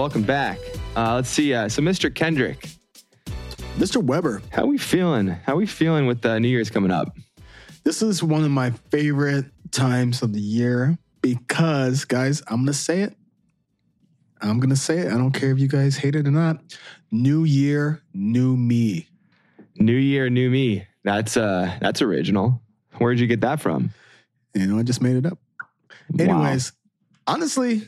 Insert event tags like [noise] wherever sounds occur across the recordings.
Welcome back. Uh, let's see. Uh, so, Mr. Kendrick, Mr. Weber, how we feeling? How we feeling with uh, New Year's coming up? this is one of my favorite times of the year because, guys, I'm going to say it. I'm going to say it. I don't care if you guys hate it or not. New year, new me. New year, new me. That's uh, that's original. Where'd you get that from? You know, I just made it up. Wow. Anyways, honestly,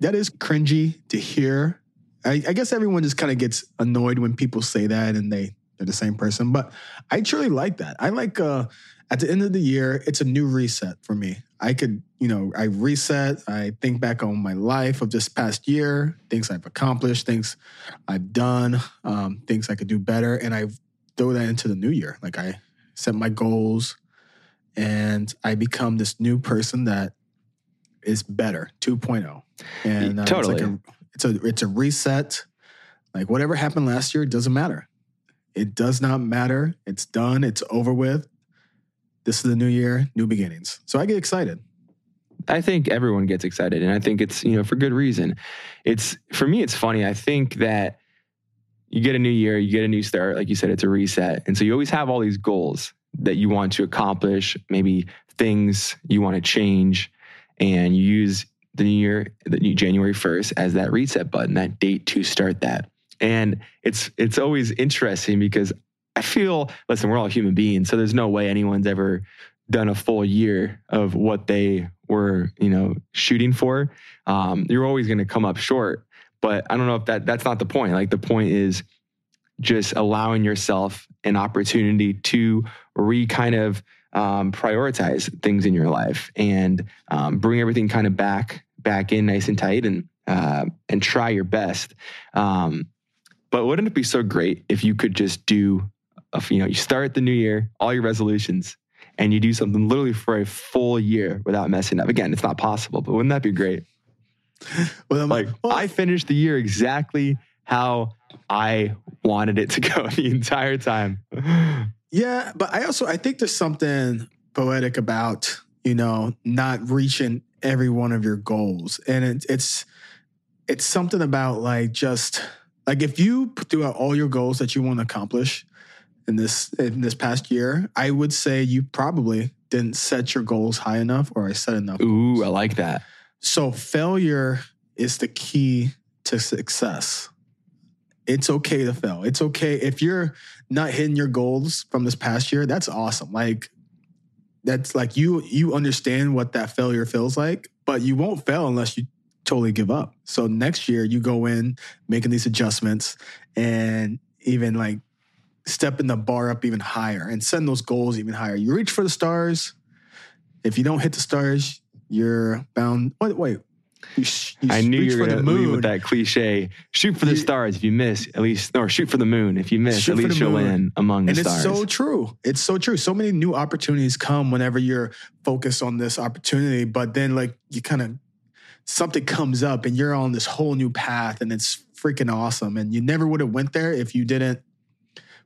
that is cringy to hear. I, I guess everyone just kind of gets annoyed when people say that and they they're the same person. But I truly like that. I like uh at the end of the year, it's a new reset for me. I could, you know, I reset, I think back on my life of this past year, things I've accomplished, things I've done, um, things I could do better, and I throw that into the new year. Like I set my goals and I become this new person that is better 2.0 and uh, Totally. it's, like a, it's a it's a reset. Like whatever happened last year it doesn't matter. It does not matter. It's done. It's over with. This is the new year new beginnings. So i get excited. I think everyone gets excited, and I think it's you know for good reason. It's for me, it's funny. I think that you get a new year, you get a new start, like you said, it's a reset, and so you always have all these goals that you want to accomplish, maybe things you want to change, and you use the new year, the new January first, as that reset button, that date to start that. And it's it's always interesting because I feel, listen, we're all human beings, so there's no way anyone's ever done a full year of what they were, you know, shooting for. Um, you're always going to come up short. But I don't know if that that's not the point. Like the point is just allowing yourself an opportunity to re kind of um, prioritize things in your life and um, bring everything kind of back back in nice and tight and uh, and try your best. Um, but wouldn't it be so great if you could just do, a, you know, you start the new year, all your resolutions, and you do something literally for a full year without messing up. Again, it's not possible, but wouldn't that be great? [laughs] well, I'm- Like well, I finished the year exactly how I wanted it to go [laughs] the entire time. Yeah, but I also I think there's something poetic about you know not reaching every one of your goals, and it, it's it's something about like just like if you put out all your goals that you want to accomplish in this in this past year, I would say you probably didn't set your goals high enough or I set enough. Ooh, goals. I like that. So failure is the key to success. It's okay to fail. It's okay if you're not hitting your goals from this past year. That's awesome. Like that's like you you understand what that failure feels like, but you won't fail unless you totally give up. So next year you go in making these adjustments and even like stepping the bar up even higher and setting those goals even higher. You reach for the stars. If you don't hit the stars, you're bound. Wait, wait. You, sh- you I knew you were going to leave with that cliche. Shoot for the You- stars. If you miss, at least, or shoot for the moon. If you miss, Shoot at least you'll moon. win among the and stars. it's so true. It's so true. So many new opportunities come whenever you're focused on this opportunity, but then like you kind of something comes up and you're on this whole new path and it's freaking awesome. And you never would have went there if you didn't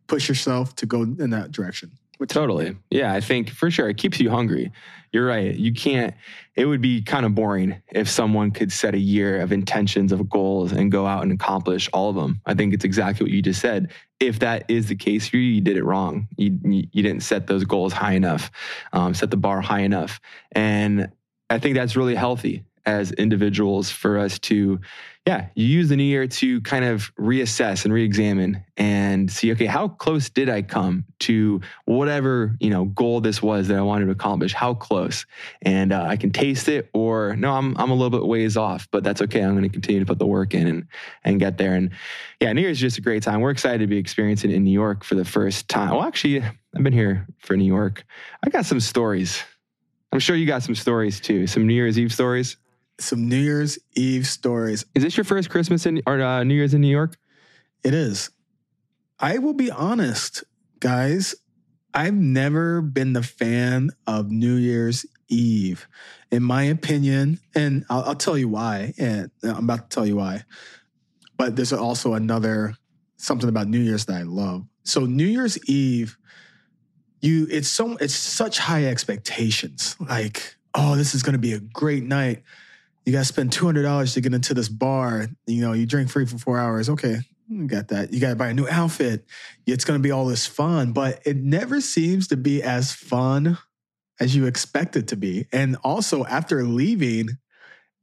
push yourself to go in that direction. Which- Totally. Yeah, I think for sure it keeps you hungry. You're right. You can't, it would be kind of boring if someone could set a year of intentions, of goals, and go out and accomplish all of them. I think it's exactly what you just said. If that is the case for you, you did it wrong. You, you, didn't set those goals high enough, um, set the bar high enough. And I think that's really healthy as individuals for us to, yeah, you use the new year to kind of reassess and re-examine and see, okay, how close did I come to whatever you know goal this was that I wanted to accomplish? How close? And uh, I can taste it, or no, I'm I'm a little bit ways off, but that's okay. I'm going to continue to put the work in and and get there. And yeah, New Year's is just a great time. We're excited to be experiencing it in New York for the first time. Well, actually, I've been here for New York. I got some stories. I'm sure you got some stories too. Some New Year's Eve stories. Some New Year's Eve stories. Is this your first Christmas in or uh, New Year's in New York? It is. I will be honest, guys. I've never been the fan of New Year's Eve. In my opinion, and I'll, I'll tell you why, and I'm about to tell you why. But there's also another something about New Year's that I love. So New Year's Eve, you it's so it's such high expectations. Like, oh, this is gonna be a great night. You got to spend two hundred dollars to get into this bar. You know, you drink free for four hours. Okay, you got that. You got to buy a new outfit. It's going to be all this fun, but it never seems to be as fun as you expect it to be. And also, after leaving,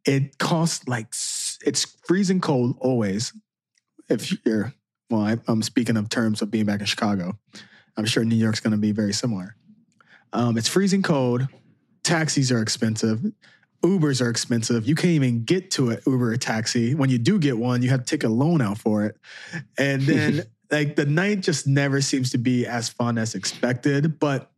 it costs like it's freezing cold always. If you're well, I, am speaking of terms of being back in Chicago. I'm sure New York's going to be very similar. Um, it's freezing cold. Taxis are expensive. Ubers are expensive. You can't even get to an Uber or taxi. When you do get one, you have to take a loan out for it. And then [laughs] like the night just never seems to be as fun as expected. But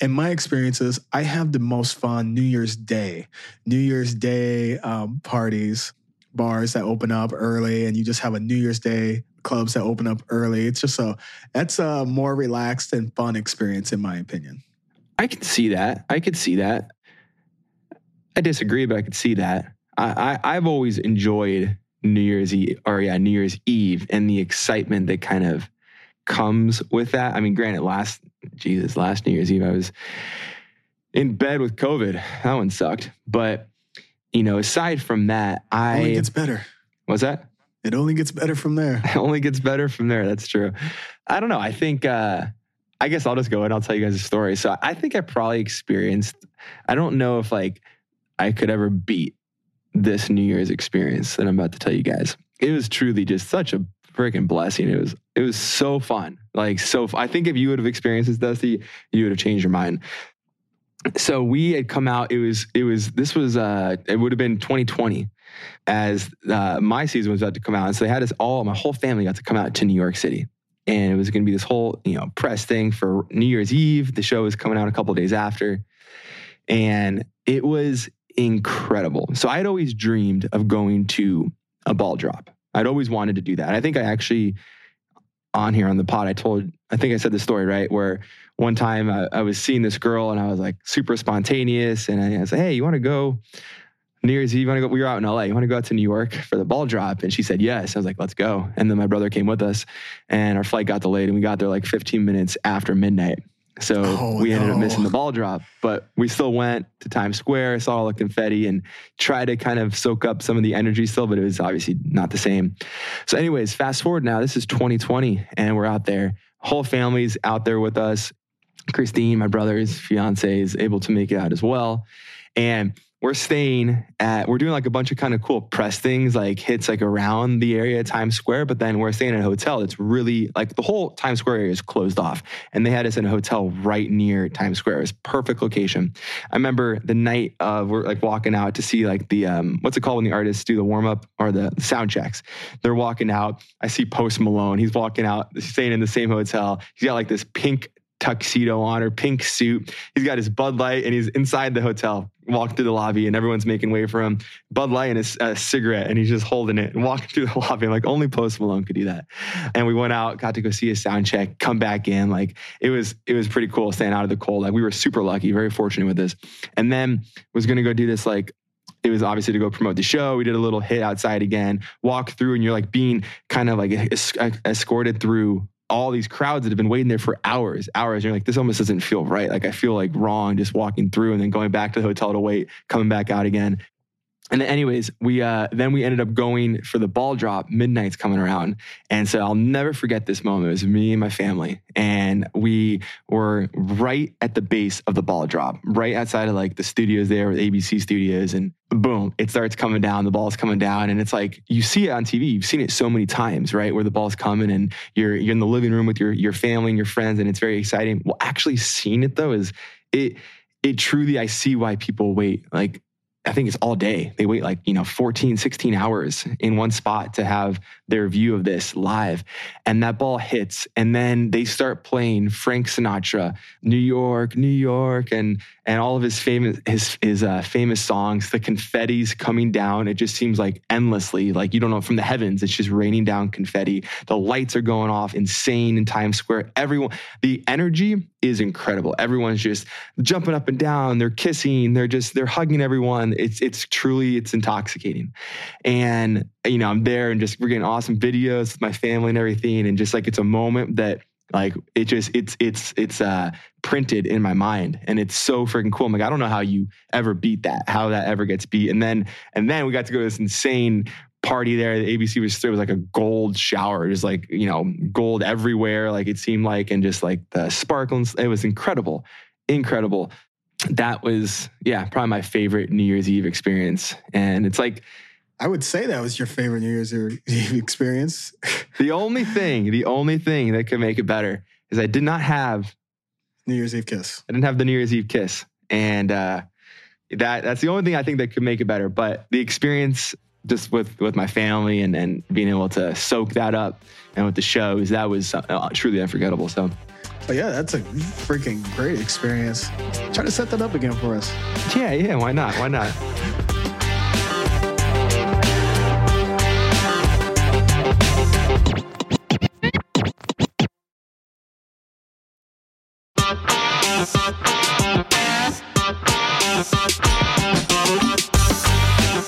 in my experiences, I have the most fun New Year's Day. New Year's Day um, parties, bars that open up early, and you just have a New Year's Day clubs that open up early. It's just a that's a more relaxed and fun experience, in my opinion. I can see that. I could see that. I disagree, but I could see that. I, I I've always enjoyed New Year's Eve or yeah, New Year's Eve and the excitement that kind of comes with that. I mean, granted, last Jesus, last New Year's Eve, I was in bed with COVID. That one sucked. But you know, aside from that, I only gets better. What's that? It only gets better from there. It [laughs] only gets better from there. That's true. I don't know. I think uh I guess I'll just go and I'll tell you guys a story. So I think I probably experienced I don't know if like I could ever beat this New Year's experience that I'm about to tell you guys. It was truly just such a freaking blessing. It was it was so fun. Like so I think if you would have experienced this, Dusty, you would have changed your mind. So we had come out, it was it was this was uh it would have been 2020 as uh, my season was about to come out. And so they had us all, my whole family got to come out to New York City. And it was to be this whole, you know, press thing for New Year's Eve. The show was coming out a couple days after. And it was incredible. So I had always dreamed of going to a ball drop. I'd always wanted to do that. I think I actually on here on the pod, I told, I think I said the story, right? Where one time I, I was seeing this girl and I was like super spontaneous. And I, I was like, hey, you want to go New Year's Eve, you want to go? We were out in LA. You want to go out to New York for the ball drop? And she said yes. I was like, let's go. And then my brother came with us, and our flight got delayed, and we got there like 15 minutes after midnight. So oh, we ended no. up missing the ball drop, but we still went to Times Square, saw all the confetti, and tried to kind of soak up some of the energy still, but it was obviously not the same. So, anyways, fast forward now. This is 2020, and we're out there. Whole family's out there with us. Christine, my brother's fiance, is able to make it out as well. And we're staying at we're doing like a bunch of kind of cool press things like hits like around the area times square but then we're staying in a hotel it's really like the whole times square area is closed off and they had us in a hotel right near times square. It was perfect location. I remember the night of we're like walking out to see like the um what's it called when the artists do the warm-up or the sound checks? They're walking out. I see post malone. He's walking out staying in the same hotel. He's got like this pink tuxedo on or pink suit. He's got his Bud Light and he's inside the hotel, walking through the lobby, and everyone's making way for him. Bud Light and his uh, cigarette, and he's just holding it and [laughs] walking through the lobby. I'm like, only Post Malone could do that. And we went out, got to go see a sound check, come back in. Like it was, it was pretty cool staying out of the cold. Like we were super lucky, very fortunate with this. And then was gonna go do this like it was obviously to go promote the show. We did a little hit outside again, walk through, and you're like being kind of like escorted through all these crowds that have been waiting there for hours, hours. You're like, this almost doesn't feel right. Like I feel like wrong just walking through and then going back to the hotel to wait, coming back out again. And anyways, we uh, then we ended up going for the ball drop. Midnight's coming around, and so I'll never forget this moment. It was me and my family, and we were right at the base of the ball drop, right outside of like the studios there with ABC Studios, and boom, it starts coming down. The ball's coming down, and it's like you see it on TV. You've seen it so many times, right? Where the ball's coming, and you're you're in the living room with your your family and your friends, and it's very exciting. Well, actually seeing it though is it it truly I see why people wait like I think it's all day. They wait like, you know, 14, 16 hours in one spot to have their view of this live. And that ball hits. And then they start playing Frank Sinatra, New York, New York, and and all of his famous his his uh, famous songs. The confetti's coming down. It just seems like endlessly, like you don't know from the heavens. It's just raining down confetti. The lights are going off, insane in Times Square. Everyone, the energy is incredible. Everyone's just jumping up and down. They're kissing. They're just they're hugging everyone. It's it's truly it's intoxicating. And you know I'm there and just we're getting awesome videos with my family and everything. And just like it's a moment that Like it just it's it's it's uh printed in my mind and it's so freaking cool. I'm like, I don't know how you ever beat that, how that ever gets beat. And then and then we got to go to this insane party there. The ABC was there was like a gold shower, just like, you know, gold everywhere, like it seemed like, and just like the sparkles. It was incredible. Incredible. That was, yeah, probably my favorite New Year's Eve experience. And it's like I would say that was your favorite New Year's Eve experience. [laughs] the only thing, the only thing that could make it better is I did not have New Year's Eve kiss. I didn't have the New Year's Eve kiss, and uh, that that's the only thing I think that could make it better. But the experience just with with my family and and being able to soak that up and with the shows that was uh, truly unforgettable. So. But yeah, that's a freaking great experience. Try to set that up again for us. Yeah, yeah, why not? Why not?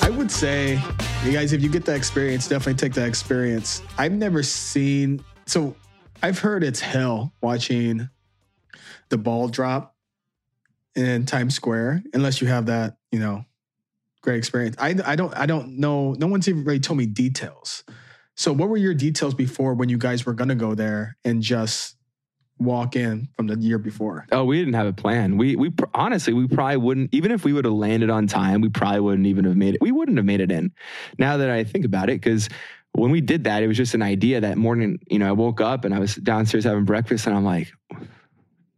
I would say, you guys, if you get that experience, definitely take that experience. I've never seen, so I've heard it's hell watching the ball drop in Times Square, unless you have that, you know, great experience. I, I don't, I don't know. No one's even really told me details. So, what were your details before when you guys were to go there and just walk in from the year before? Oh, we didn't have a plan. We we honestly we probably wouldn't even if we would have landed on time, we probably wouldn't even have made it. We wouldn't have made it in. Now that I think about it, because when we did that, it was just an idea that morning. You know, I woke up and I was downstairs having breakfast, and I'm like,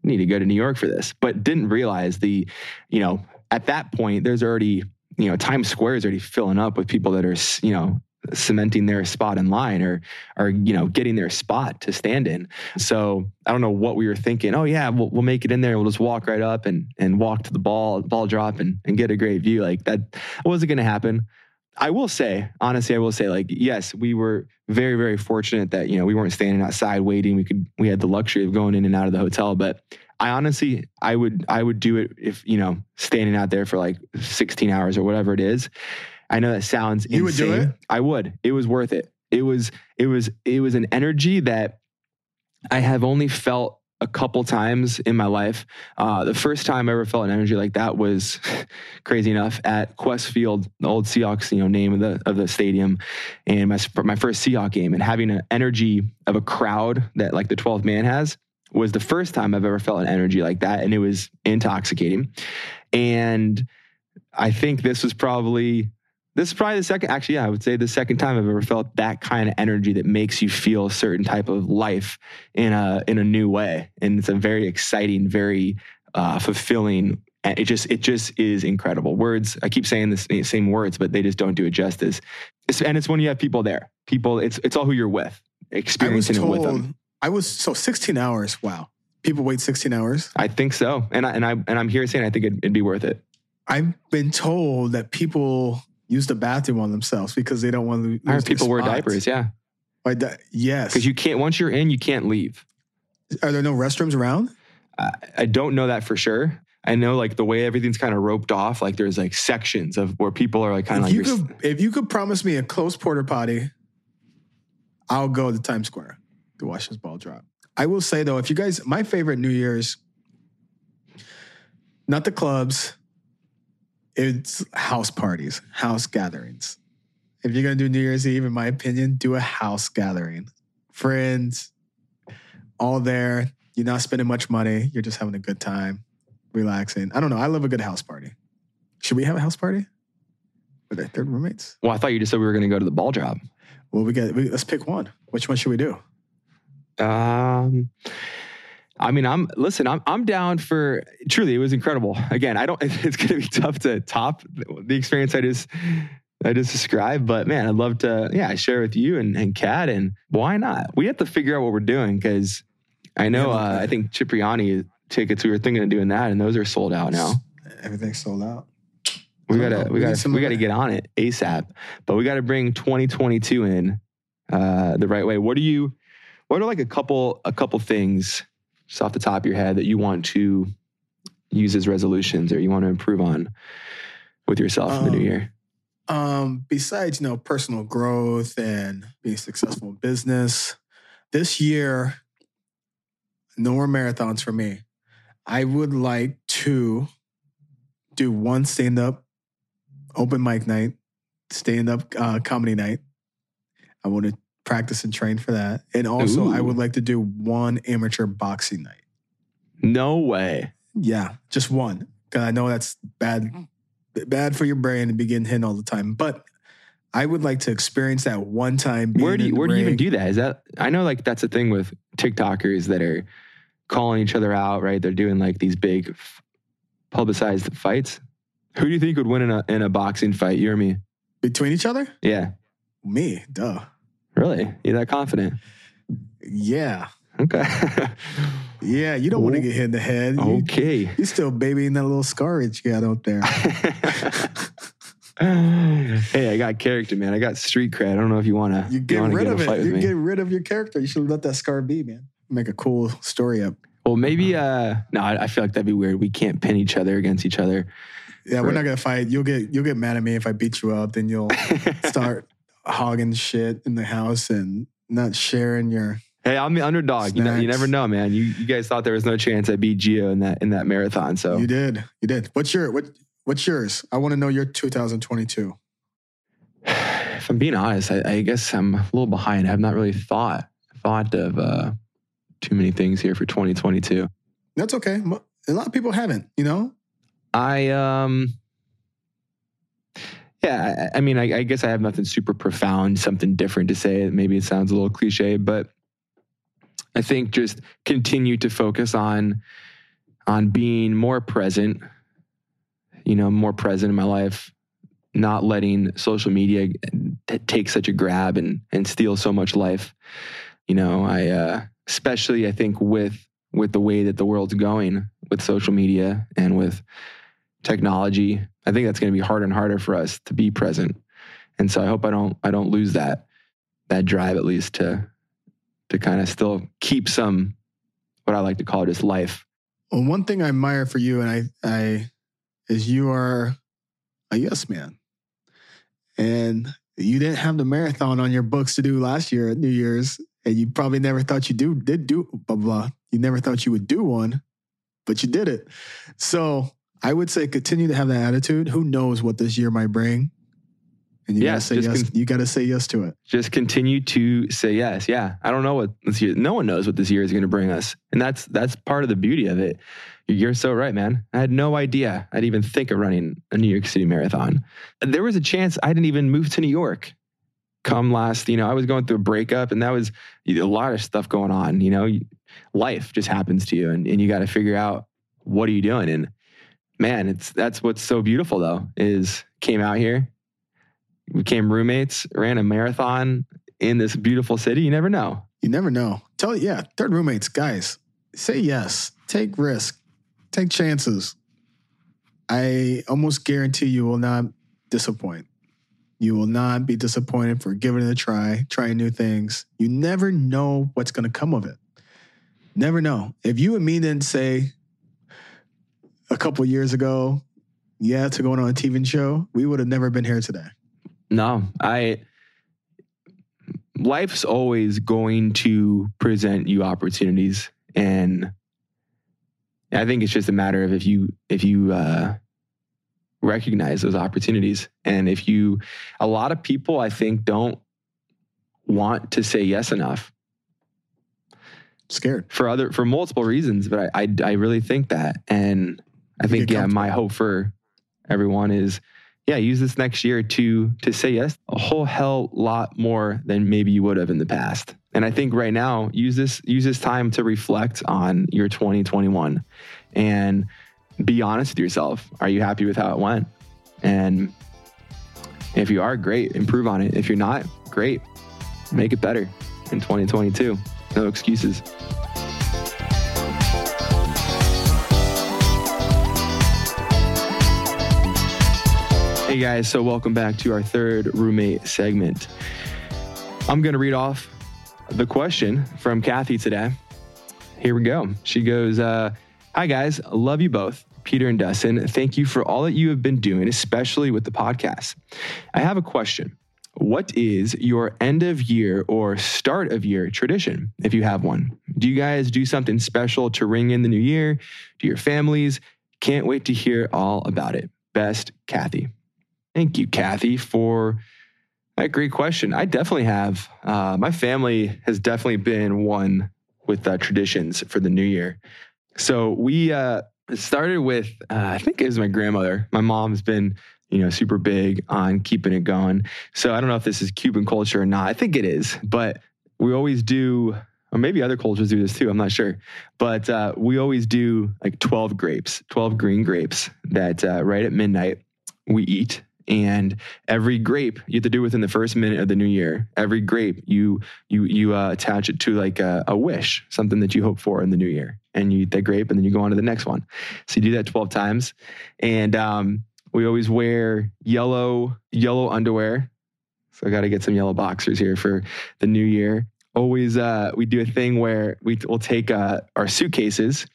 need to go to New York for this, but didn't realize the, you know, at that point there's already you know Times Square is already filling up with people that are you know cementing their spot in line or or you know getting their spot to stand in. So i don't know what we were thinking. Oh yeah we'll, we'll make it in there. We'll just walk right up and and walk to the ball ball drop and, and get a great view. Like that wasn't going to happen i will say honestly i will say like yes we were very very fortunate that you know we weren't standing outside waiting we could we had the luxury of going in and out of the hotel but I honestly, I would, I would do it if you know, standing out there for like 16 hours or whatever it is. I know that sounds you insane. would do it. I would. It was worth it. It was it was it was an energy that I have only felt a couple times in my life. Uh, the first time I ever felt an energy like that was [laughs] crazy enough at Qwest Field, the old Seahawks, you know, name of the of the stadium, and my my first Seahawk game, and having an energy of a crowd that like the 12th man has was the first time I've ever felt an energy like that, and it was intoxicating. And I think this was probably this is probably the second, actually, yeah, I would say the second time I've ever felt that kind of energy that makes you feel a certain type of life in a in a new way, and it's a very exciting, very uh, fulfilling. It just it just is incredible. Words, I keep saying the same words, but they just don't do it justice. It's, and it's when you have people there, people. It's it's all who you're with, experiencing told, it with them. I was so 16 hours. Wow, people wait 16 hours. I think so, and I and I and I'm here saying I think it'd, it'd be worth it. I've been told that people use the bathroom on themselves because they don't want to. Lose I heard people wear diapers. Yeah. Like that, yes. Because you can't once you're in, you can't leave. Are there no restrooms around? I, I don't know that for sure. I know like the way everything's kind of roped off, like there's like sections of where people are like kind of like. You could, if you could promise me a close porter potty, I'll go to Times Square to watch this ball drop. I will say though, if you guys, my favorite New Year's, not the clubs, it's house parties, house gatherings. If you're gonna do New Year's Eve, in my opinion, do a house gathering. Friends, all there. You're not spending much money. You're just having a good time, relaxing. I don't know. I love a good house party. Should we have a house party with our third roommates? Well, I thought you just said we were gonna go to the ball drop. Well, we got. We, let's pick one. Which one should we do? Um. I mean, I'm listen. I'm I'm down for truly. It was incredible. Again, I don't. [laughs] It's going to be tough to top the experience I just I just described. But man, I'd love to. Yeah, share with you and and Kat. And why not? We have to figure out what we're doing because I know. Uh, I think Cipriani tickets. We were thinking of doing that, and those are sold out now. Everything's sold out. We gotta we, we gotta we gotta get on it ASAP. But we gotta bring 2022 in uh, the right way. What do you? What are like a couple a couple things? Just off the top of your head that you want to use as resolutions or you want to improve on with yourself um, in the new um, year? Um, besides, you know, personal growth and being successful in business, this year no more marathons for me. I would like to do one stand up open mic night, stand up uh, comedy night. I want to practice and train for that. And also, I would like to do one amateur boxing night. No way. Yeah, just one. 'Cause I know that's bad, mm. bad for your brain to begin hitting all the time. But I would like to experience that one time. being Where do you, in the where do you even do that? Is that I know like that's a thing with TikTokers that are calling each other out, right? They're doing like these big publicized fights. Who do you think would win in a in a boxing fight? You or me? between each other? Yeah. Me, duh. Really? You're that confident? Yeah, Okay. yeah. You don't want to get hit in the head. You, okay. you're still babying that little scar that you got out there. [laughs] hey, I got character, man. I got street cred. I don't know if you want to. You get rid get of it. You get rid of your character. You should let that scar be, man. Make a cool story up. Well, maybe. uh No, I, I feel like that'd be weird. We can't pin each other against each other. Yeah, we're not gonna fight. You'll get you'll get mad at me if I beat you up. Then you'll [laughs] start hogging shit in the house and not sharing your. Hey, I'm the underdog. You, know, you never know, man. You you guys thought there was no chance I beat Gio in that in that marathon. So You did. You did. What's your what? What's yours? I want to know your 2022. [sighs] if I'm being honest, I, I guess I'm a little behind. I've not really thought thought of uh, too many things here for 2022. That's okay. A lot of people haven't. You know. I um yeah, I, mean, I, I guess I have nothing super profound, something different to say. Maybe it sounds a little cliche, but I think just continue to focus on on being more present. You know, more present in my life, not letting social media take such a grab and and steal so much life. You know, I uh, especially I think with with the way that the world's going with social media and with technology, I think that's going to be harder and harder for us to be present. And so I hope I don't I don't lose that that drive at least to to kind of still keep some what I like to call just life. Well, one thing I admire for you, and I, I, is you are a yes man, and you didn't have the marathon on your books to do last year at New Year's, and you probably never thought you do did do blah blah. You never thought you would do one, but you did it. So I would say continue to have that attitude. Who knows what this year might bring? And you Yeah, gotta say yes. con- you gotta say yes to it. Just continue to say yes. Yeah, I don't know what this year. No one knows what this year is going to bring us, and that's that's part of the beauty of it. You're so right, man. I had no idea I'd even think of running a New York City marathon. There was a chance I didn't even move to New York. Come last, you know, I was going through a breakup, and that was a lot of stuff going on. You know, life just happens to you, and, and you got to figure out what are you doing. And man, it's that's what's so beautiful though is came out here, became roommates, ran a marathon in this beautiful city. You never know. You never know. Tell yeah, third roommates, guys, say yes. Take risk. Take chances. I almost guarantee you will not disappoint. You will not be disappointed for giving it a try, trying new things. You never know what's going to come of it. Never know. If you and me didn't say a couple years ago, yeah, to going on a TV show, we would have never been here today. No, I life's always going to present you opportunities and I think it's just a matter of if you if you uh recognize those opportunities and if you a lot of people I think don't want to say yes enough Scared. for other for multiple reasons but I I, I really think that and I think yeah my hope for everyone is yeah use this next year to to say yes a whole hell lot more than maybe you would have in the past. And I think right now use this use this time to reflect on your 2021 and be honest with yourself. Are you happy with how it went? And if you are great. Improve on it. If you're not great. Make it better in 2022 no excuses Hey guys, so welcome back to our third roommate segment. I'm going to read off the question from Kathy today. Here we go. She goes, uh, Hi guys, love you both. Peter and Dustin, thank you for all that you have been doing, especially with the podcast. I have a question. what is your end of year or start of year tradition, if you have one? Do you guys do something special to ring in the new year? Do your families? Can't wait to hear all about it. Best, Kathy. Thank you, Kathy, for that great question. I definitely have. Uh, my family has definitely been one with uh, traditions for the new year. So we uh, started with, uh, I think it was my grandmother. My mom's been, you know, super big on keeping it going. So I don't know if this is Cuban culture or not. I think it is, but we always do, or maybe other cultures do this too. I'm not sure, but uh, we always do like 12 grapes, 12 green grapes that uh, right at midnight we eat and every grape you have to do within the first minute of the new year every grape you you you uh, attach it to like a, a, wish something that you hope for in the new year. And you eat that grape and then you go on to the next one. So you do that 12 times. And um, we always wear yellow yellow underwear. So i got to get some yellow boxers here for the new year. Always uh, we do a thing where we will take uh, our suitcases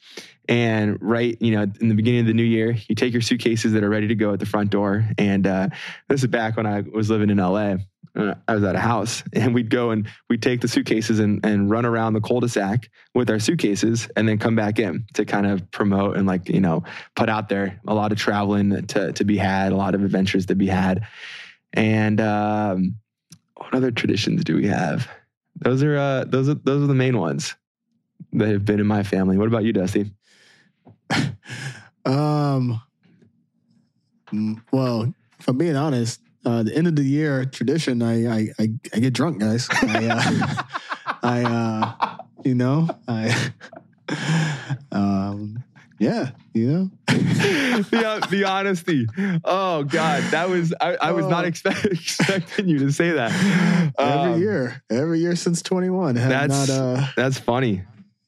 and right, you know, in the beginning of the new year, you take your suitcases that are ready to go at the front door. And uh, this is back when I was living in LA. Uh, I was at a house, and we'd go and we'd take the suitcases and, and run around the cul-de-sac with our suitcases, and then come back in to kind of promote and like you know put out there a lot of traveling to to be had, a lot of adventures to be had. And um, what other traditions do we have? Those are uh, those are those are the main ones that have been in my family. What about you, Dusty? [laughs] um, well, if I'm being honest, uh, the end of the year tradition, I I I, I get drunk, guys. I, uh, [laughs] I uh, you know, I [laughs] um, yeah, you know. the, uh, the honesty. Oh God, that was I, I was not oh. expect, expecting you to say that. Every um, year, every year since 21. That's not, uh, that's funny.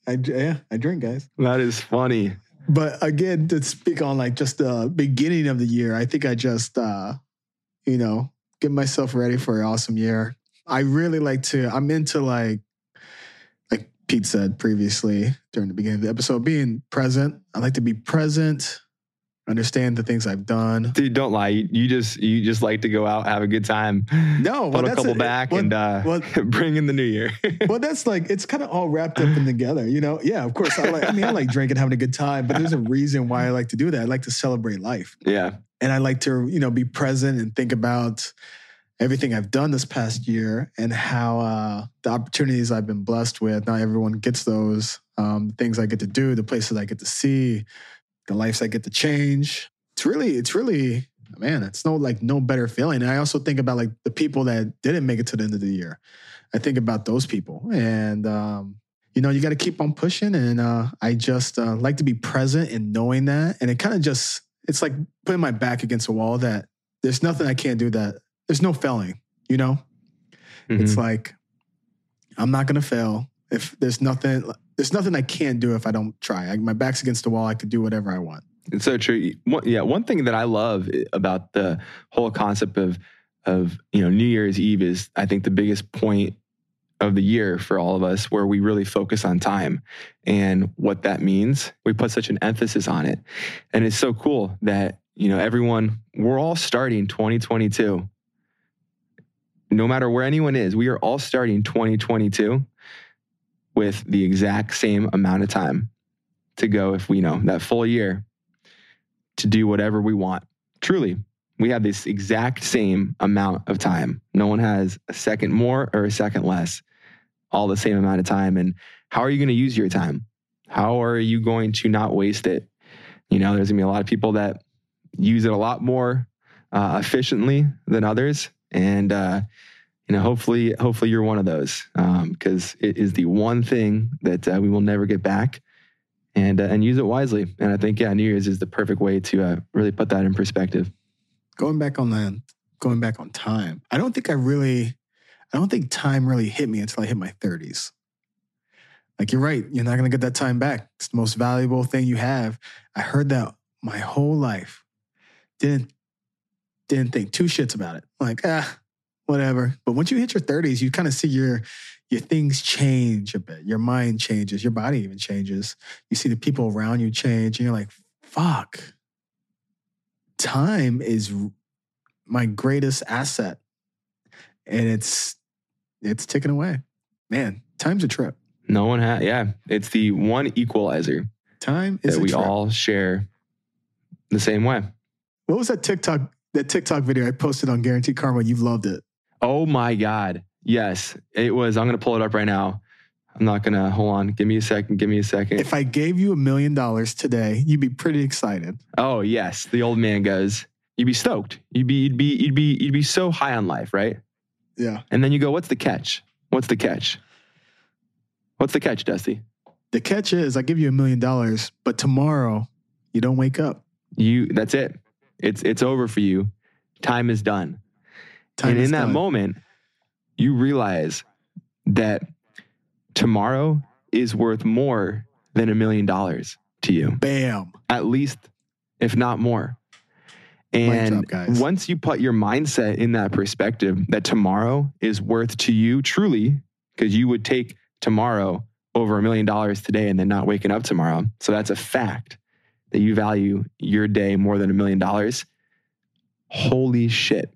I yeah, I drink, guys. That is funny. But again, to speak on like just the beginning of the year, I think I just, uh, you know, get myself ready for an awesome year. I really like to, I'm into like, like Pete said previously during the beginning of the episode, being present. I like to be present understand the things I've done. Dude, don't lie. You, just you just like to go out, have a good time. No, well, put a couple a, back, well, and uh, well, [laughs] bring in the new year. [laughs] well, that's like it's kind of all wrapped up in together. You know, yeah. Of course, I like. I mean, I like drinking, having a good time, but there's a reason why I like to do that. I like to celebrate life. Yeah, and I like to you know be present and think about everything I've done this past year and how uh, the opportunities I've been blessed with. Not everyone gets those. Um, things I get to do, the places I get to see, the lives I get to change. It's really, it's really, man, it's no like no better feeling. And I also think about like the people that didn't make it to the end of the year. I think about those people, and um, you know, you got to keep on pushing. And uh, I just uh, like to be present in knowing that, and it kind of just, it's like putting my back against a wall that there's nothing I can't do. That there's no failing. You know, mm-hmm. it's like I'm not gonna fail if there's nothing there's nothing I can't do if I don't try. I, my back's against the wall. I could do whatever I want. It's so true. One, yeah, one thing that I love about the whole concept of of you know New Year's Eve is I think the biggest point of the year for all of us where we really focus on time and what that means. We put such an emphasis on it. And it's so cool that, you know, everyone, we're all starting 2022. No matter where anyone is, we are all starting 2022 with the exact same amount of time to go if we know that full year to do whatever we want. Truly, we have this exact same amount of time. No one has a second more or a second less, all the same amount of time. And how are you going to use your time? How are you going to not waste it? You know, there's going to be a lot of people that use it a lot more uh, efficiently than others. And, uh, you know, hopefully, hopefully you're one of those because um, it is the one thing that uh, we will never get back, and uh, and use it wisely. And I think yeah, New Year's is the perfect way to uh, really put that in perspective. Going back on the going back on time, I don't think I really, I don't think time really hit me until I hit my 30s. Like you're right, you're not gonna get that time back. It's the most valuable thing you have. I heard that my whole life. Didn't didn't think two shits about it. Like ah whatever. But once you hit your 30s, you kind of see your your things change a bit. Your mind changes, your body even changes. You see the people around you change, and you're like, fuck. Time is my greatest asset. and it's it's ticking away. Man, time's a trip. No one has. Yeah, it's the one equalizer Time is that we trip. all share the same way. What was that TikTok that TikTok video I posted on Guaranteed Karma? You loved it. Oh my God. Yes, it was. I'm going to pull it up right now. I'm not going to hold on. Give me a second. Give me a second. If I gave you a million dollars today, you'd be pretty excited. oh, yes. The old man goes, you'd be stoked. You'd be, you'd be, you'd be, you'd be so high on life, right? Yeah. And then you go, what's the catch? What's the catch? What's the catch, Dusty? The catch is I give you a million dollars, but tomorrow you don't wake up. You, that's it. It's, it's over for you. Time is done. Time and in that moment, you realize that tomorrow is worth more than a million dollars to you, Bam. at least, if not more. And guys. once you put your mindset in that perspective that tomorrow is worth to you truly, because you would take tomorrow over a million dollars today and then not waking up tomorrow. So that's a fact that you value your day more than a million dollars. Holy shit.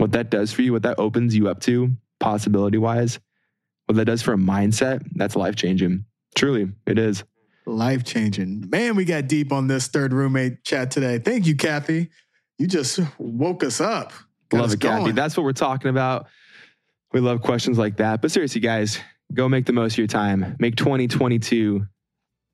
What that does for you, what that opens you up to, possibility wise, what that does for a mindset, that's life changing. Truly, it is. Life changing. Man, we got deep on this third roommate chat today. Thank you, Kathy. You just woke us up. Got love us it, Kathy. That's what we're talking about. We love questions like that. But seriously, guys, go make the most of your time. Make 2022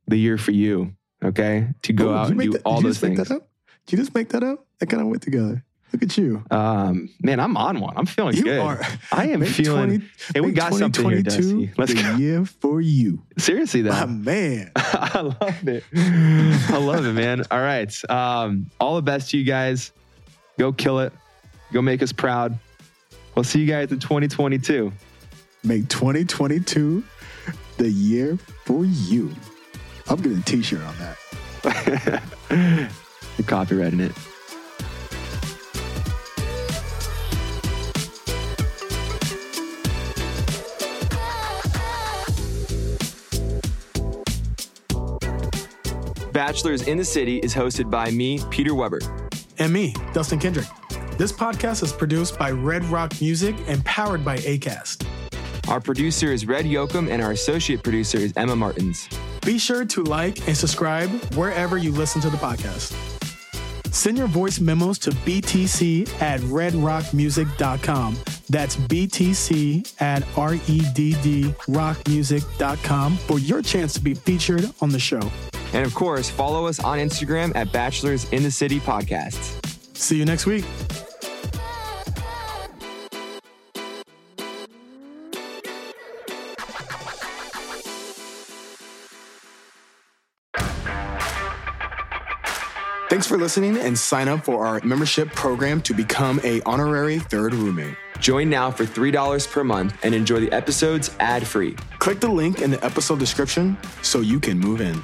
the year for you. Okay, to go Oh, out and do that- all those just make things. that up? Did you just make that up? That kind of went together. Look at you. Um, man, I'm on one. I'm feeling You good. are. I am Make feeling. 20 hey, we got something here, 2022 Dusty. Let's the go. year for you. Seriously, though. My man. [laughs] I love it. I love it, man. All right. Um, all the best to you guys. Go kill it. Go make us proud. We'll see you guys in 2022. Make 2022 the year for you. I'm getting a t-shirt on that. [laughs] the copywriting it. Bachelors in the City is hosted by me, Peter Weber. And me, Dustin Kendrick. This podcast is produced by Red Rock Music and powered by ACAST. Our producer is Red Yoakum, and our associate producer is Emma Martins. Be sure to like and subscribe wherever you listen to the podcast. Send your voice memos to btc at redrockmusic.com. That's btc at E R-E-D-D rockmusic.com for your chance to be featured on the show. And of course, follow us on Instagram at Bachelors in the City Podcasts. See you next week. Thanks for listening and sign up for our membership program to become a honorary third roommate. Join now for $3 per month and enjoy the episodes ad free. Click the link in the episode description so you can move in.